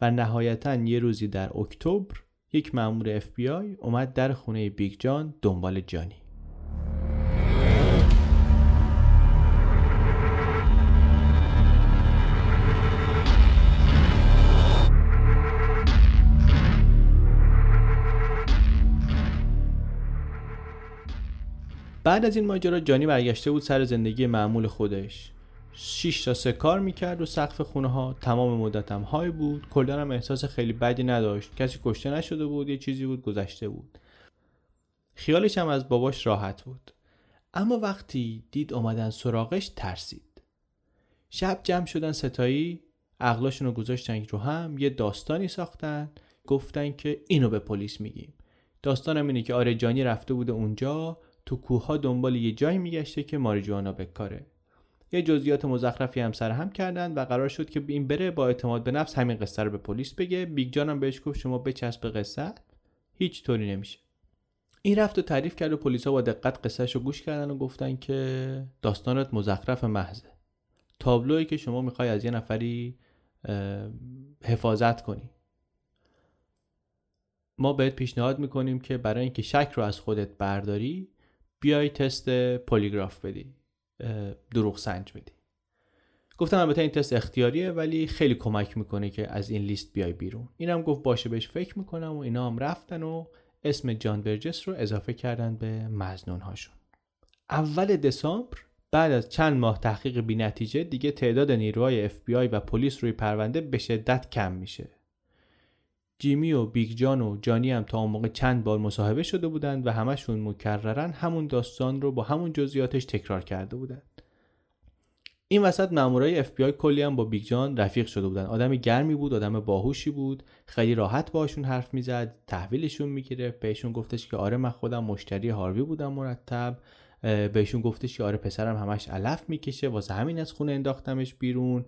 و نهایتا یه روزی در اکتبر یک مأمور FBI اومد در خونه بیگ جان دنبال جانی. بعد از این ماجرا جانی برگشته بود سر زندگی معمول خودش. 6 تا سه کار می‌کرد و سقف خونه ها تمام مدت هم های بود. کلا هم احساس خیلی بدی نداشت. کسی کشته نشده بود یه چیزی بود گذشته بود. خیالش هم از باباش راحت بود. اما وقتی دید اومدن سراغش ترسید. شب جمع شدن ستایی عقلاشون رو گذاشتن رو هم یه داستانی ساختن. گفتن که اینو به پلیس میگیم. داستانم اینه که آره جانی رفته بوده اونجا. تو کوه دنبال یه جایی میگشته که ماریجوانا بکاره. یه جزئیات مزخرفی هم سر هم کردن و قرار شد که این بره با اعتماد به نفس همین قصه رو به پلیس بگه. بیگ جان بهش گفت شما بچسب قصه. هیچ طوری نمیشه. این رفت و تعریف کرد و پلیسا با دقت قصهش رو گوش کردن و گفتن که داستانت مزخرف محضه. تابلویی که شما می‌خوای از یه نفری حفاظت کنی. ما بهت پیشنهاد می‌کنیم که برای اینکه شک رو از خودت برداری بیای تست پلیگراف بدی دروغ سنج بدی گفتم البته این تست اختیاریه ولی خیلی کمک می‌کنه که از این لیست بیای بیرون. اینم گفت باشه بهش فکر می‌کنم و اینا هم رفتن و اسم جان برجس رو اضافه کردن به مزنون هاشون اول دسامبر بعد از چند ماه تحقیق بی نتیجه دیگه تعداد نیروهای FBI و پلیس روی پرونده به شدت کم میشه. جیمی و بیگ جان و جانی هم تا اون موقع چند بار مصاحبه شده بودند و همشون مکررا همون داستان رو با همون جزئیاتش تکرار کرده بودند. این وسط مامورای اف بی آی کلی هم با بیگ جان رفیق شده بودن آدم گرمی بود آدم باهوشی بود خیلی راحت باشون حرف می‌زد تحویلشون می‌گیره بهشون گفتش که آره من خودم مشتری هاروی بودم مرتب. بهشون گفتش که آره پسرم همش علف می‌کشه واسه همین از خونه انداختمش بیرون.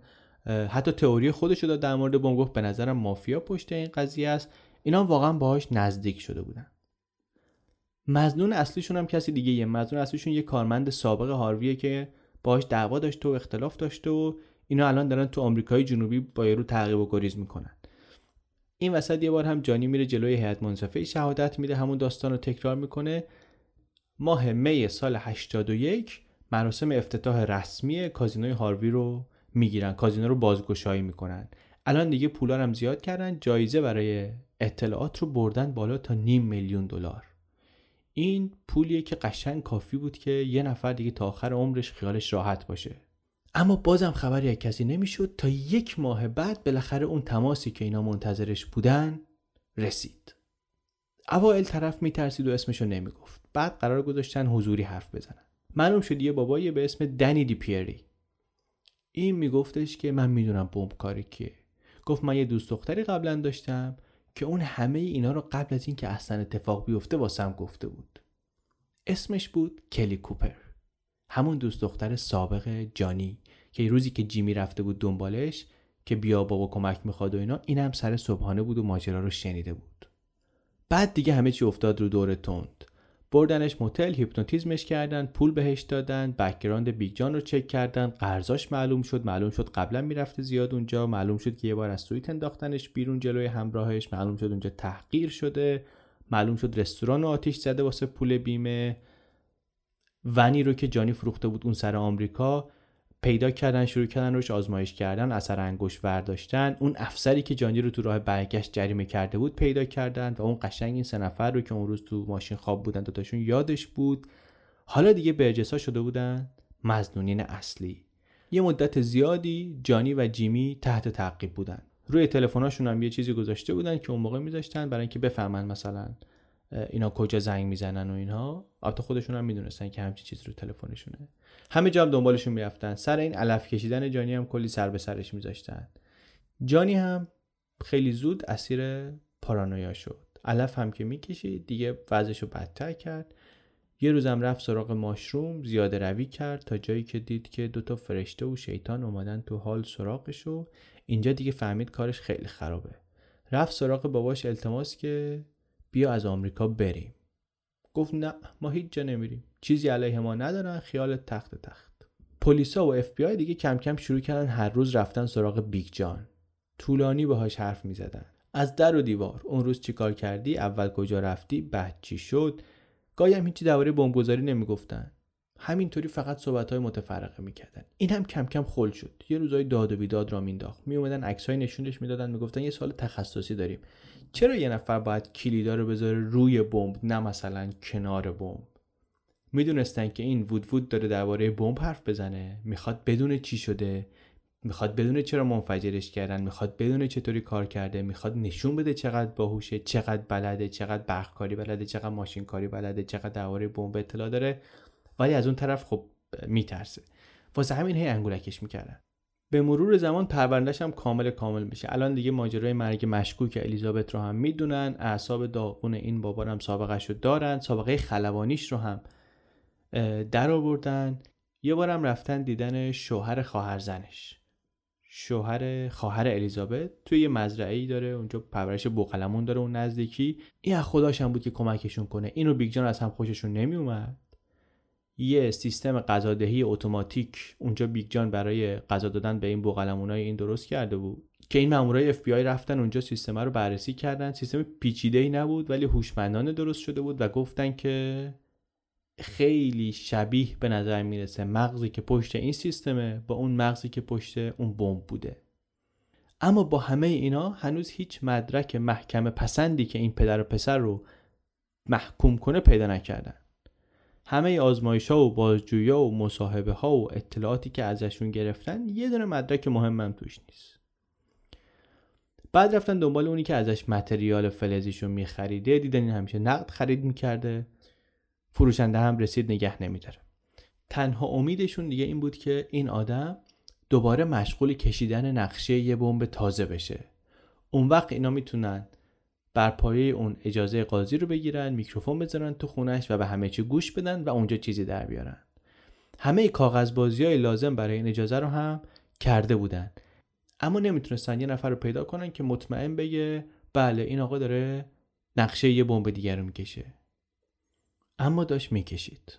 حتی تئوری خودش رو در مورد بوم گفت به نظرم مافیا پشت این قضیه است. اینا واقعا باهاش نزدیک شده بودن. مزنون اصلیشون هم کسی دیگه یه مزنون اصلیشون یه کارمند سابق هارویه که باهاش دعوا داشته و اختلاف داشته و اینا الان دارن تو آمریکای جنوبی با یارو تعقیب و گریز می‌کنن. این وسط یه بار هم جانی میره جلوی هیئت منصفه شهادت میده همون داستان رو تکرار می‌کنه. ماه می سال 81 مراسم افتتاح رسمی کازینوی هاروی رو می‌گیرن کازینو رو بازگشایی می‌کنن. الان دیگه پولا هم زیاد کردن جایزه برای اطلاعات رو بردن بالا تا نیم میلیون دلار. این پولیه که قشنگ کافی بود که یه نفر دیگه تا آخر عمرش خیالش راحت باشه. اما بازم خبری از کسی نمی‌شد تا یک ماه بعد بالاخره اون تماسی که اینا منتظرش بودن رسید. اوائل طرف میترسید و اسمشو نمی‌گفت. بعد قرار گذاشتن حضوری حرف بزنن. معلوم شد یه بابایی به اسم دنی دی پیری این میگفتش که من می‌دونم بمب کاری کیه. گفت من یه دوست دختری قبلا داشتم که اون همه اینا رو قبل از اینکه اصلا اتفاق بیفته واسم گفته بود. اسمش بود کلی کوپر. همون دوست دختر سابق جانی که روزی که جیمی رفته بود دنبالش که بیا بابا کمک می‌خواد و اینا اینم سر صبحانه بود و ماجرا رو شنیده بود. بعد دیگه همه چی افتاد رو دور تند. بردنش موتل هیپنوتیزمش کردن پول بهش دادن background بیگ جان رو چک کردن قرضاش معلوم شد معلوم شد قبلا می‌رفته زیاد اونجا معلوم شد که یه بار از سویت انداختنش بیرون جلوی همراهش معلوم شد اونجا تحقیر شده معلوم شد رستوران آتیش زده واسه پول بیمه. ونی رو که جانی فروخته بود اون سر آمریکا پیدا کردن شروع کردن روش آزمایش کردن اثر انگشت برداشتن اون افسری که جانی رو تو راه برگشت جریمه کرده بود پیدا کردن و اون قشنگ این سه نفر رو که اون روز تو ماشین خواب بودن دوتاشون یادش بود. حالا دیگه برجسا شده بودن مزنونین اصلی. یه مدت زیادی جانی و جیمی تحت تعقیب بودن. روی تلفن‌هاشون هم یه چیزی گذاشته بودن که اون موقع میذاشتن برای اینکه بفهمن مثلا اینا کجا زنگ می‌زنن و اینها. البته خودشون هم می‌دونستن که همچی چیز رو تلفنشونه. همه جا هم دنبالشون می‌رفتن. سر این علف کشیدن جانی هم کلی سر به سرش میذاشتن. جانی هم خیلی زود اسیر پارانویا شد. علف هم که می‌کشید دیگه وضعش رو بدتر کرد. یه روزم رفت سراغ mushroom زیاده روی کرد تا جایی که دید که دوتا فرشته و شیطان اومدن تو هال سراغش و اینجا دیگه فهمید کارش خیلی خرابه. رفت سراغ باباش التماس که بیا از آمریکا بریم. گفت نه ما هیچ جا نمیریم. چیزی علیه ما ندارن خیال تخت تخت. پلیسا و اف بی آی دیگه کم کم شروع کردن هر روز رفتن سراغ بیگ جان. طولانی باهاش حرف می‌زدن. از در و دیوار. اون روز چیکار کردی؟ اول کجا رفتی؟ بعد چی شد؟ گاهی هم هیچی درباره بمبگذاری نمی‌گفتن. همینطوری فقط صحبت های متفرقه می‌کردن. این هم کم کم خل شد. یه روزای داد و بیداد را مینداخت میومدن عکسای نشونش می‌دادن. می‌گفتن یه سال تخصصی داریم. چرا یه نفر باید کلیدا رو بذاره روی بمب نه مثلا کنار بمب؟ می‌دونستن که این وود وود داره درباره بمب حرف بزنه. می‌خواد بدون چی شده. می‌خواد بدون چرا منفجرش کردن. می‌خواد بدون چطوری کار کرده. می‌خواد نشون بده چقدر باهوشه چقدر بلده چقدر برقکاری بلده چقدر ماشین کاری بلده چقدر درباره بمب اطلاع داره. ولی از اون طرف خب میترسه. واسه همین هی انگولکش می‌کردن. به مرور زمان پروندهش هم کامل کامل میشه. الان دیگه ماجرای مرگ مشکوک الیزابت رو هم می‌دونن اعصاب داغون این بابا هم سابقه رو دارن سابقه خلبانیش رو هم در آوردن یه بارم رفتن دیدن شوهر خواهر زنش شوهر خواهر الیزابت توی یه مزرعه ای داره اونجا پرورش بوقلمون داره اون نزدیکی. این از خداش هم بود که کمکشون کنه. اینو بیگ جان از هم خوششون نمی اومد یه سیستم غذادهی اتوماتیک اونجا بیگ جان برای غذا دادن به این بوقلمونای این درست کرده بود. که این مامورای اف بی آی رفتن اونجا سیستم رو بررسی کردن. سیستم پیچیده ای نبود ولی هوشمندانه درست شده بود و گفتن که خیلی شبیه به نظر می‌رسه مغزی که پشت این سیستمه با اون مغزی که پشت اون بمب بوده. اما با همه اینا هنوز هیچ مدرک محکم پسندی که این پدر و پسر رو محکوم کنه پیدا نکردن. همه آزمایش ها و بازجویی ها و مصاحبه ها و اطلاعاتی که ازشون گرفتن یه دونه مدرک مهمم توش نیست. بعد رفتن دنبال اونی که ازش متریال فلزیشو میخریده. دیدن این همیشه نقد خرید می‌کرده. فروشنده هم رسید نگه نمیداره. تنها امیدشون دیگه این بود که این آدم دوباره مشغول کشیدن نقشه یه بمب تازه بشه. اون وقت اینا می‌تونن بر پایه اون اجازه قاضی رو بگیرن میکروفون بذارن تو خونش و به همه چی گوش بدن و اونجا چیزی در بیارن. همه کاغذ بازی های لازم برای این اجازه رو هم کرده بودن. اما نمی‌تونستن یه نفر رو پیدا کنن که مطمئن بگه بله این آقا داره نقشه یه بمب دیگر رو می‌کشه. اما داشت می‌کشید.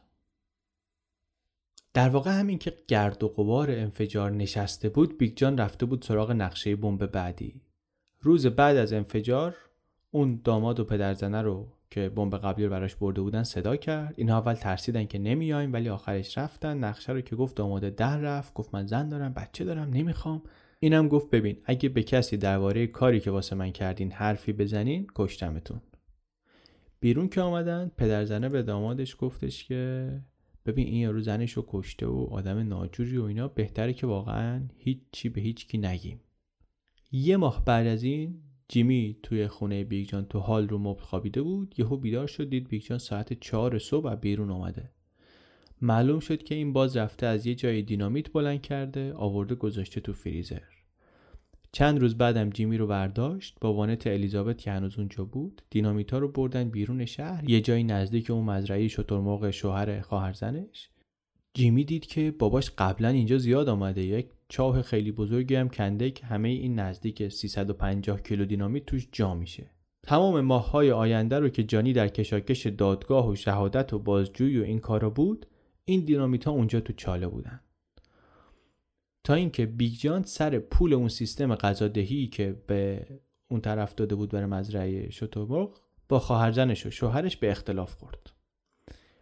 در واقع همین که گرد و غبار انفجار نشسته بود بیگ جان رفته بود سراغ نقشه بمب بعدی. روز بعد از انفجار اون داماد و پدرزنه رو که بمب قبلی رو براش برده بودن صدا کرد. اینها اول ترسیدن که نمیایم ولی آخرش رفتن. نقشه رو که گفت داماده در رفت. گفت من زن دارم بچه دارم نمی‌خوام. اینم گفت ببین اگه به کسی درباره کاری که واسه من کردین حرفی بزنین کشتمتون. بیرون که آمدن پدرزنه به دامادش گفتش که ببین این یارو زنش رو کشته و آدم ناجوری و اینا. بهتره که واقعا هیچی به هیچ کی نگیم. یه ماه بعد از این جیمی توی خونه بیگ جان تو هال رو مبل خوابیده بود یهو بیدار شد دید بیگ جان ساعت چهار صبح بیرون آمده معلوم شد که این باز رفته از یه جای دینامیت بلند کرده آورده گذاشته تو فریزر. چند روز بعدم جیمی رو برداشت با وانت الیزابت که هنوز اونجا بود دینامیتا رو بردن بیرون شهر یه جایی نزدیک اون مزرعه شترمرغ شوهر خواهرزنش. جیمی دید که باباش قبلا اینجا زیاد آمده یک چاه خیلی بزرگی هم کنده که همه این نزدیک 350 کیلو دینامیت توش جا میشه. تمام ماههای آینده رو که جانی در کشاکش دادگاه و شهادت و بازجویی و این کارا بود این دینامیت ها اونجا تو چاله بودن. تا اینکه بیگ جان سر پول اون سیستم غذادهی که به اون طرف داده بود برای مزرعه شترمرغ با خواهرزنش و شوهرش به اختلاف خورد.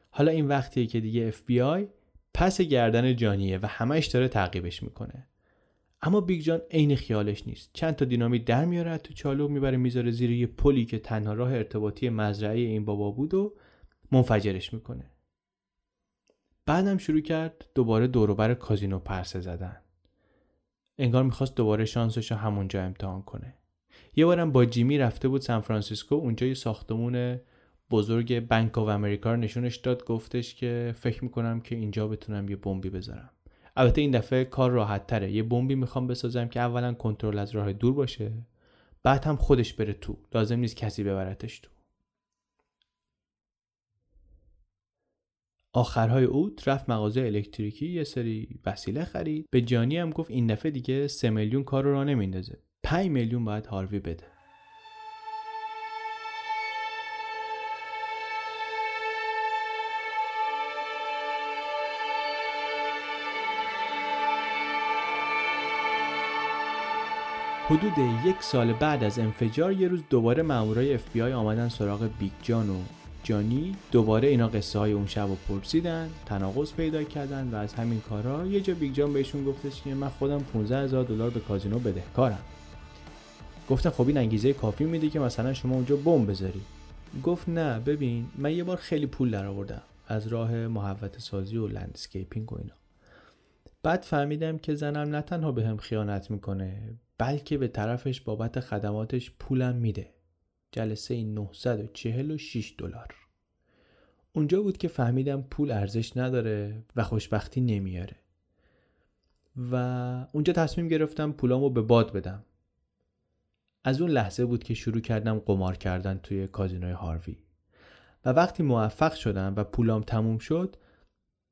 حالا این وقتیه که دیگه آی پس گردن جانیه و همش داره تعقیبش می‌کنه. اما بیگ جان عین خیالش نیست. چند تا دینامیت در میاره تو چالو می‌بره می‌ذاره زیر یه پلی که تنها راه ارتباطی مزرعه این بابا بود و منفجرش می‌کنه. بعدم شروع کرد دوباره دوروبر کازینو پرسه زدن. انگار می‌خواست دوباره شانسش رو همونجا امتحان کنه. یه بارم با جیمی رفته بود سان فرانسیسکو اونجا یه ساختمون بزرگ بانک آف امریکا رو نشونش داد گفتش که فکر می‌کنم که اینجا بتونم یه بمبی بذارم. البته این دفعه کار راحت تره. یه بمبی می‌خوام بسازم که اولا کنترل از راه دور باشه بعد هم خودش بره تو. لازم نیست کسی ببرتش تو. آخرهای اوت رفت مغازه الکتریکی یه سری وسیله خرید. به جانی هم گفت این دفعه دیگه سه میلیون کار رو را نمیندازه. 5 میلیون باید هاروی بده. حدود یک سال بعد از انفجار یه روز دوباره مامورای اف بی آی آمدن سراغ بیگ جان و جانی. دوباره اینا قصه های اون شب رو پرسیدن تناقض پیدا کردن و از همین کارا یه جا بیگ جان بهشون گفتش که من خودم 15 هزار دلار به کازینو بدهکارم. گفتن خب این انگیزه کافی میده که مثلا شما اونجا بمب بذاری گفت نه ببین من یه بار خیلی پول درآوردم از راه محوطه سازی و landscaping و اینا. بعد فهمیدم که زنم نه تنها بهم خیانت می‌کنه بلکه به طرفش بابت خدماتش پولم میده. جلسه 946 دلار. اونجا بود که فهمیدم پول ارزش نداره و خوشبختی نمیاره. و اونجا تصمیم گرفتم پولامو به باد بدم. از اون لحظه بود که شروع کردم قمار کردن توی کازینوی هاروی. و وقتی موفق شدم و پولام تموم شد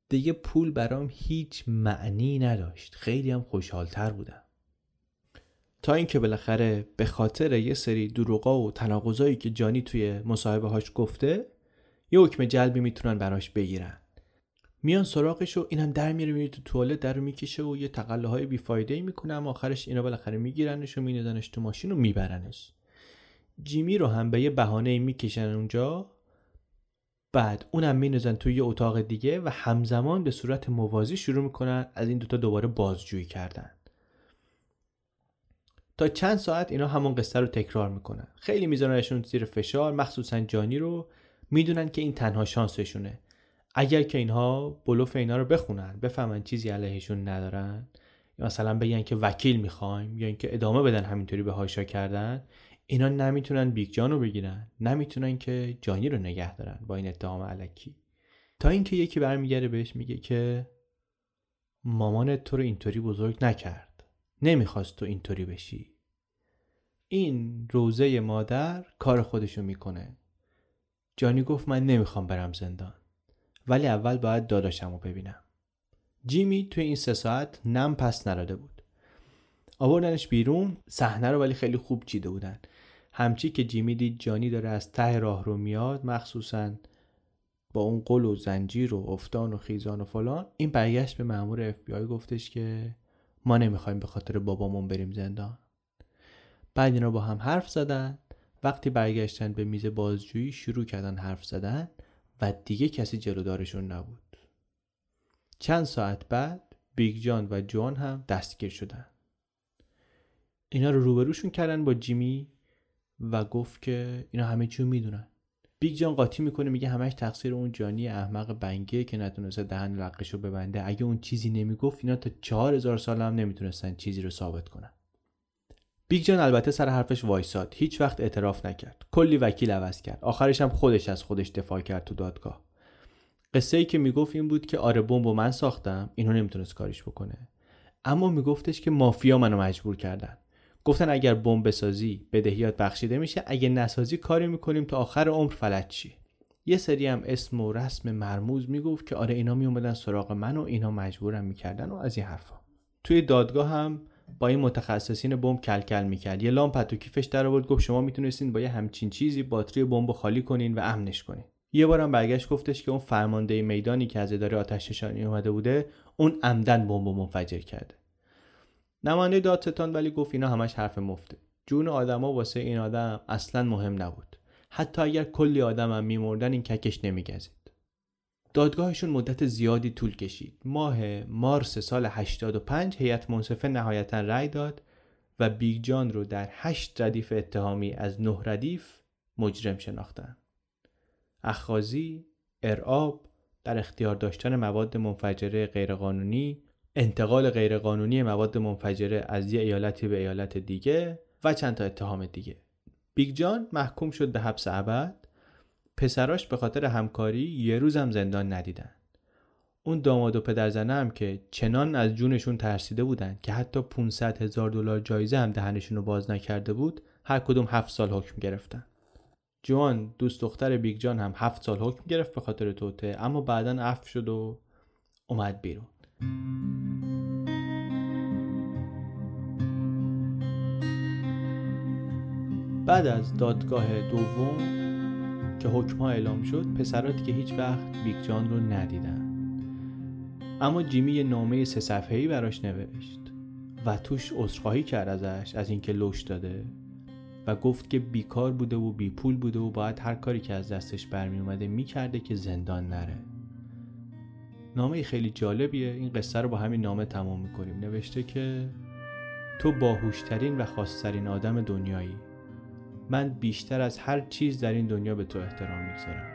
دیگه پول برام هیچ معنی نداشت. خیلی هم خوشحالتر بودم. تا اینکه بالاخره به خاطر یه سری دروغا و تناقضایی که جانی توی مصاحبه هاش گفته یه حکم جلبی می‌تونن براش بگیرن. میان سراغش و اینم در میره میره تو توالت در رو می‌کشه و یه تقله های بیفایده ای می‌کنه اما آخرش اینا بالاخره میگیرنش و میندازنش تو ماشین و میبرنش. جیمی رو هم به یه بهانه می‌کشن اونجا بعد اونم مینازن توی یه اتاق دیگه و همزمان به صورت موازی شروع می‌کنن از این دوتا دوباره بازجویی کردن. تا چند ساعت اینا همون قصه رو تکرار می‌کنن. خیلی میذارنشون زیر فشار. مخصوصا جانی رو می‌دونن که این تنها شانسشونه. اگر که اینها بلوف اینا رو بخونن بفهمن چیزی علیهشون ندارن مثلا بگن که وکیل می‌خوایم یا اینکه ادامه بدن همینطوری به هاشا کردن اینا نمی‌تونن بیگ جان رو بگیرن. نمی‌تونن که جانی رو نگه دارن با این اتهام علکی. تا اینکه یکی برمیگرده بهش میگه که مامانت تو رو اینطوری بزرگ نکرد. نمی‌خواست تو اینطوری بشی. این روزه مادر کار خودشو می‌کنه. جانی گفت من نمی‌خوام برم زندان ولی اول باید داداشم رو ببینم. جیمی توی این سه ساعت نم پس نراده بود. آوردنش بیرون صحنه رو ولی خیلی خوب چیده بودن. همچی که جیمی دید جانی داره از ته راه رو میاد مخصوصا با اون غل و زنجیر و افتان و خیزان و فلان این برگشت به مامور اف بی آی گفتش که ما نمی‌خوایم به خاطر بابامون بریم زندان. بعد اینا با هم حرف زدن. وقتی برگشتن به میز بازجویی شروع کردن حرف زدن و دیگه کسی جلودارشون نبود. چند ساعت بعد بیگ جان و جوان هم دستگیر شدن. اینا رو روبروشون کردن با جیمی و گفت که اینا همه چیو می‌دونن. بیگ جان قاطی می‌کنه میگه همش تقصیر اون جانی احمق بنگه که نتونسته دهن لقشو ببنده. اگه اون چیزی نمی‌گفت اینا تا چهار هزار سال هم نمی‌تونستن چیزی رو ثابت کنن. بیگ جان البته سر حرفش وایساد. هیچ وقت اعتراف نکرد. کلی وکیل عوض کرد. آخرش هم خودش از خودش دفاع کرد تو دادگاه. قصه ای که می‌گفت این بود که آره بمب من ساختم. اینو نمی‌تونست کاریش بکنه. اما میگفتش که مافیا منو مجبور کردن. گفتن اگر بمب بسازی بدهیات بخشیده میشه. اگه نسازی کاری می‌کنیم تا آخر عمر فلج چی؟ یه سری هم اسم و رسم مرموز می‌گفت که آره اینا میومدن سراغ من و اینا مجبورم می‌کردن و از این حرفا. توی دادگاه هم با این متخصصین بمب کلکل می‌کرد. یه لامپ تو کیفش در آورد گفت شما می‌تونستین با یه همچین چیزی باتری بمب خالی کنین و امنش کنین. یه بارم برگشت گفتش که اون فرمانده میدانی که از اداره آتش نشانی اومده بوده اون عمدا بمب منفجر کرده. نماینده دادستان ولی گفت اینا همش حرف مفته. جون آدما واسه این آدم اصلا مهم نبود. حتی اگر کلی آدم هم میمردن این ککش نمیگزید. دادگاهشون مدت زیادی طول کشید. ماه مارس سال 85 هیئت منصفه نهایتا رأی داد و بیگ جان رو در هشت ردیف اتهامی از نه ردیف مجرم شناختن. اخازی، ارعاب، در اختیار داشتن مواد منفجره غیرقانونی، انتقال غیرقانونی مواد منفجره از یه ایالتی به ایالت دیگه و چند تا اتهام دیگه. بیگ جان محکوم شد به حبس ابد. پسراش به خاطر همکاری یه روز هم زندان ندیدن. اون داماد و پدرزنه هم که چنان از جونشون ترسیده بودن که حتی 500 هزار دلار جایزه هم دهنشون رو باز نکرده بود هر کدوم هفت سال حکم گرفتن. جوان دوست دختر بیگ جان هم هفت سال حکم گرفت به خاطر توطئه اما بعدا عفو شد و اومد بیرون بعد از دادگاه دوم که حکم اعلام شد پسرا دیگه هیچ وقت بیگ جان رو ندیدن. اما جیمی یه نامه سه صفحه‌ای براش نوشت و توش عذرخواهی کرد ازش از اینکه لوش داده و گفت که بیکار بوده و بی پول بوده و باید هر کاری که از دستش برمی اومده می‌کرده که زندان نره. نامه خیلی جالبیه. این قصه رو با همین نامه تمام می‌کنیم. نوشته که تو باهوشترین و خاصترین آدم دنیایی. من بیشتر از هر چیز در این دنیا به تو احترام می‌گذارم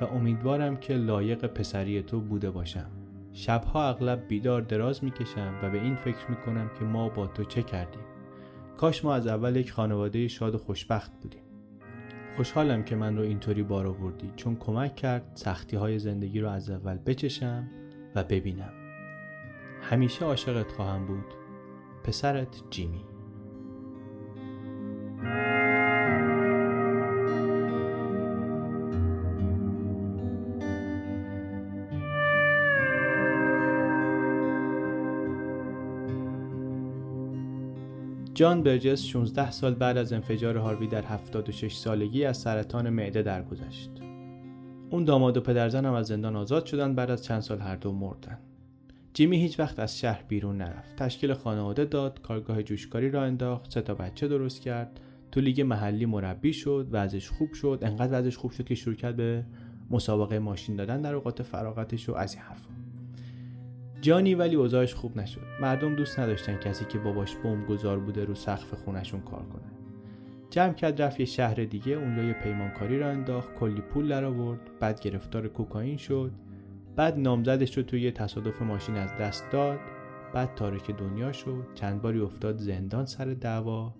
و امیدوارم که لایق پسری تو بوده باشم. شبها اغلب بیدار دراز می‌کشم و به این فکر می‌کنم که ما با تو چه کردیم. کاش ما از اول یک خانواده شاد و خوشبخت بودیم. خوشحالم که من رو اینطوری بار آوردی. چون کمک کرد سختی های زندگی رو از اول بچشم و ببینم. همیشه عاشقت خواهم بود. پسرت جیمی. جان برجس 16 سال بعد از انفجار هاروی در 76 سالگی از سرطان معده درگذشت. اون داماد و پدرزن هم از زندان آزاد شدن بعد از چند سال هر دو مردن. جیمی هیچ وقت از شهر بیرون نرفت. تشکیل خانواده داد، کارگاه جوشکاری را انداخت، سه تا بچه درست کرد، تو لیگ محلی مربی شد، وضعش خوب شد، انقدر وضعش خوب شد که شروع کرد به مسابقه ماشین دادن در اوقات فراغتش و از این حرفا. جانی ولی اوضاعش خوب نشد. مردم دوست نداشتن کسی که باباش بمب گذار بوده رو سقف خونشون کار کنه. جمع کرد رفت یه شهر دیگه اونجا یه پیمانکاری را انداخت کلی پول در آورد بعد گرفتار کوکائین شد. بعد نامزدش رو توی تصادف ماشین از دست داد. بعد تارک دنیا شد. چند باری افتاد زندان سر دعوا.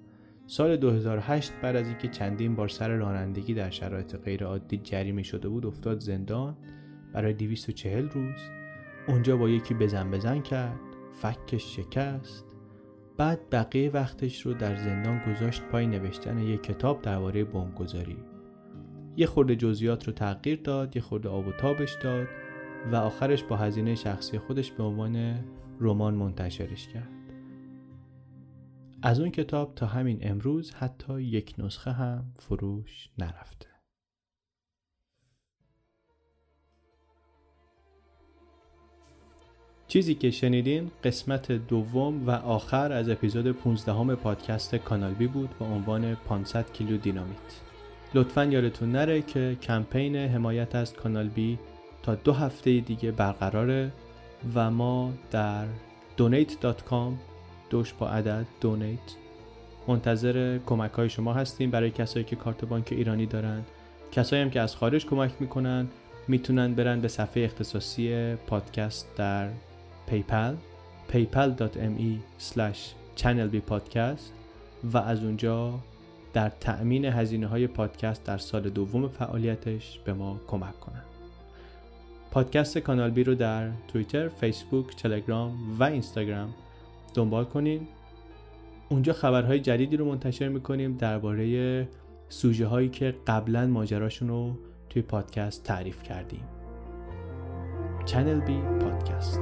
سال 2008 بعد از اینکه چندین بار سر رانندگی در شرایط غیرعادی جریمه شده بود افتاد زندان. برای 240 روز. اونجا با یکی بزن بزن کرد فکش شکست. بعد بقیه وقتش رو در زندان گذاشت پای نوشتن یک کتاب درباره بمبگذاری. یه خورده جزئیات رو تغییر داد یه خورده آب و تابش داد و آخرش با هزینه شخصی خودش به عنوان رمان منتشرش کرد. از اون کتاب تا همین امروز حتی یک نسخه هم فروش نرفته. چیزی که شنیدین قسمت دوم و آخر از اپیزود 15 همه پادکست کانال بی بود با عنوان 500 کیلو دینامیت. لطفا یادتون نره که کمپین حمایت از کانال بی تا دو هفته دیگه برقراره و ما در donate.com دوش با عدد donate منتظر کمک های شما هستیم برای کسایی که کارت بانک ایرانی دارن. کسایی هم که از خارج کمک می‌کنن می‌تونن برن به صفحه اختصاصی پادکست در PayPal paypal.me channelbpodcast و از اونجا در تأمین هزینه های پادکست در سال دوم فعالیتش به ما کمک کنند. پادکست کانال بی رو در توییتر، فیسبوک، تلگرام و اینستاگرام دنبال کنین. اونجا خبرهای جدیدی رو منتشر می‌کنیم درباره سوژه هایی که قبلا ماجراشون رو توی پادکست تعریف کردیم. چنل بی پادکست